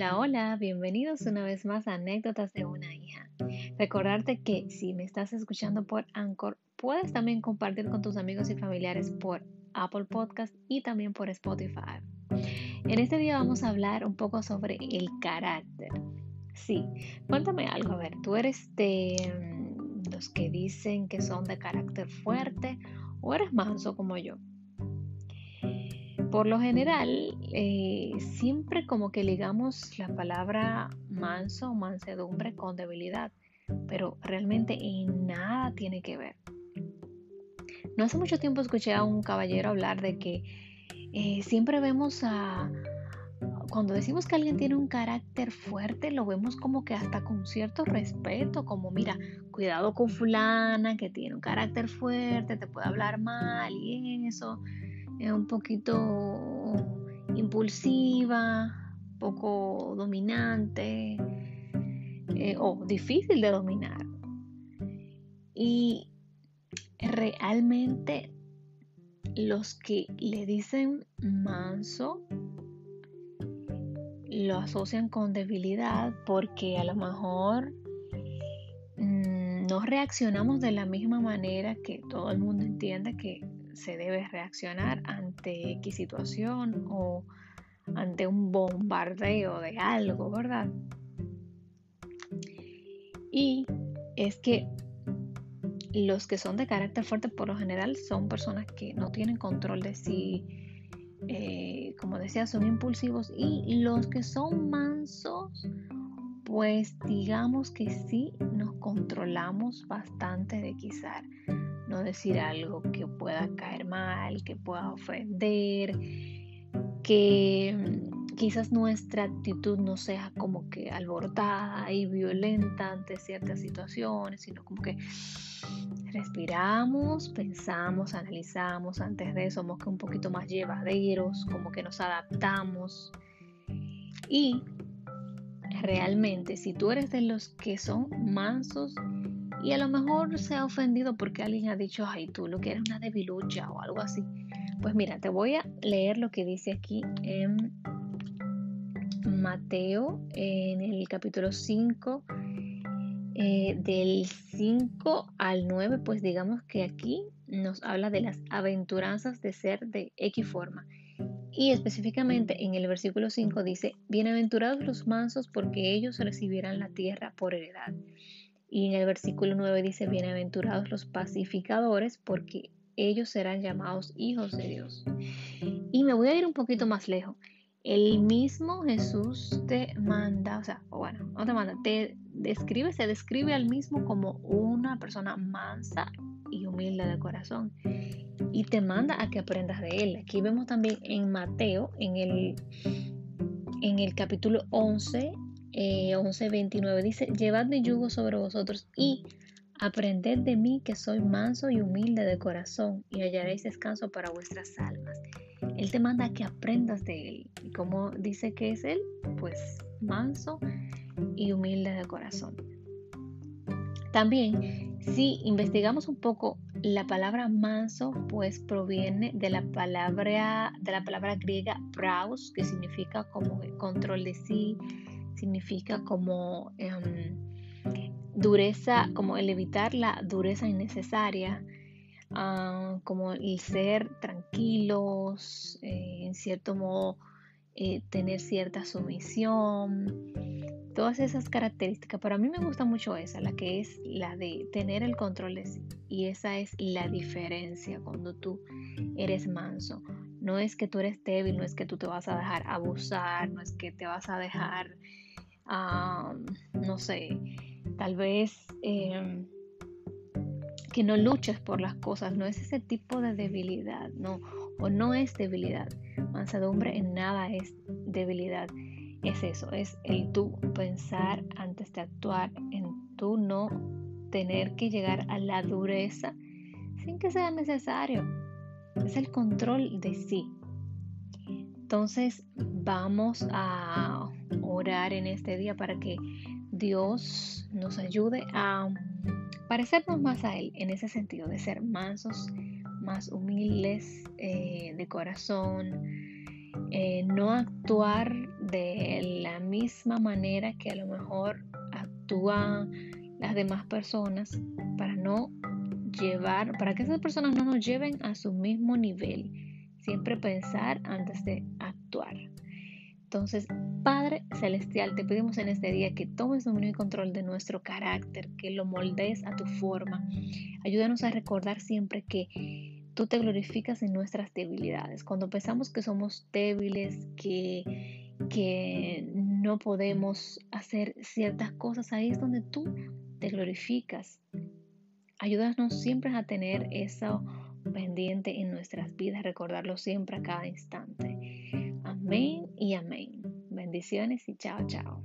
Hola, hola, bienvenidos una vez más a Anécdotas de una hija. Recordarte que si me estás escuchando por Anchor, puedes también compartir con tus amigos y familiares por Apple Podcast y también por Spotify. En este día vamos a hablar un poco sobre el carácter. Sí, cuéntame algo, a ver, ¿tú eres de mm, los que dicen que son de carácter fuerte o eres manso como yo? Por lo general, eh, siempre como que ligamos la palabra manso o mansedumbre con debilidad, pero realmente en nada tiene que ver. No hace mucho tiempo escuché a un caballero hablar de que eh, siempre vemos a... Cuando decimos que alguien tiene un carácter fuerte, lo vemos como que hasta con cierto respeto, como mira, cuidado con fulana que tiene un carácter fuerte, te puede hablar mal y eso es un poquito impulsiva, poco dominante eh, o difícil de dominar. Y realmente los que le dicen manso lo asocian con debilidad porque a lo mejor mm, no reaccionamos de la misma manera que todo el mundo entiende que se debe reaccionar ante X situación o ante un bombardeo de algo, ¿verdad? Y es que los que son de carácter fuerte por lo general son personas que no tienen control de sí, eh, como decía, son impulsivos y los que son mansos, pues digamos que sí nos controlamos bastante de quizá no decir algo que pueda caer mal, que pueda ofender, que quizás nuestra actitud no sea como que alborotada y violenta ante ciertas situaciones, sino como que respiramos, pensamos, analizamos, antes de eso somos que un poquito más llevaderos, como que nos adaptamos. Y realmente, si tú eres de los que son mansos y a lo mejor se ha ofendido porque alguien ha dicho, ay, tú lo que eres una debilucha o algo así. Pues mira, te voy a leer lo que dice aquí en Mateo, en el capítulo 5, eh, del 5 al 9, pues digamos que aquí nos habla de las aventuranzas de ser de X forma. Y específicamente en el versículo 5 dice, bienaventurados los mansos porque ellos recibirán la tierra por heredad. Y en el versículo 9 dice, bienaventurados los pacificadores, porque ellos serán llamados hijos de Dios. Y me voy a ir un poquito más lejos. El mismo Jesús te manda, o sea, bueno, no te manda, te describe, se describe al mismo como una persona mansa y humilde de corazón. Y te manda a que aprendas de él. Aquí vemos también en Mateo, en el, en el capítulo 11, 11:29 eh, dice, llevad mi yugo sobre vosotros y aprended de mí que soy manso y humilde de corazón y hallaréis descanso para vuestras almas. Él te manda que aprendas de él. ¿Y cómo dice que es él? Pues manso y humilde de corazón. También, si investigamos un poco, la palabra manso pues proviene de la palabra, de la palabra griega praus, que significa como control de sí, significa como em, dureza, como el evitar la dureza innecesaria, ah, como el ser tranquilos, eh, en cierto modo eh, tener cierta sumisión, todas esas características. Pero a mí me gusta mucho esa, la que es la de tener el control de sí. Y esa es la diferencia cuando tú eres manso. No es que tú eres débil, no es que tú te vas a dejar abusar, no es que te vas a dejar no sé, tal vez em, que no luches por las cosas, no es ese tipo de debilidad, no, o no es debilidad. Mansedumbre en nada es debilidad, es eso, es el tú pensar antes de actuar, en tú no tener que llegar a la dureza sin que sea necesario. Es el control de sí. Entonces vamos a orar en este día para que Dios nos ayude a parecernos más a Él en ese sentido, de ser mansos, más humildes eh, de corazón, eh, no actuar de la misma manera que a lo mejor actúan las demás personas para no llevar, para que esas personas no nos lleven a su mismo nivel. Siempre pensar antes de actuar. Entonces, Padre Celestial, te pedimos en este día que tomes dominio y control de nuestro carácter, que lo moldees a tu forma. Ayúdanos a recordar siempre que tú te glorificas en nuestras debilidades. Cuando pensamos que somos débiles, que, que no podemos hacer ciertas cosas, ahí es donde tú te glorificas. Ayúdanos siempre a tener eso pendiente en nuestras vidas, recordarlo siempre a cada instante. Amén y amén. Bendiciones y chao, chao.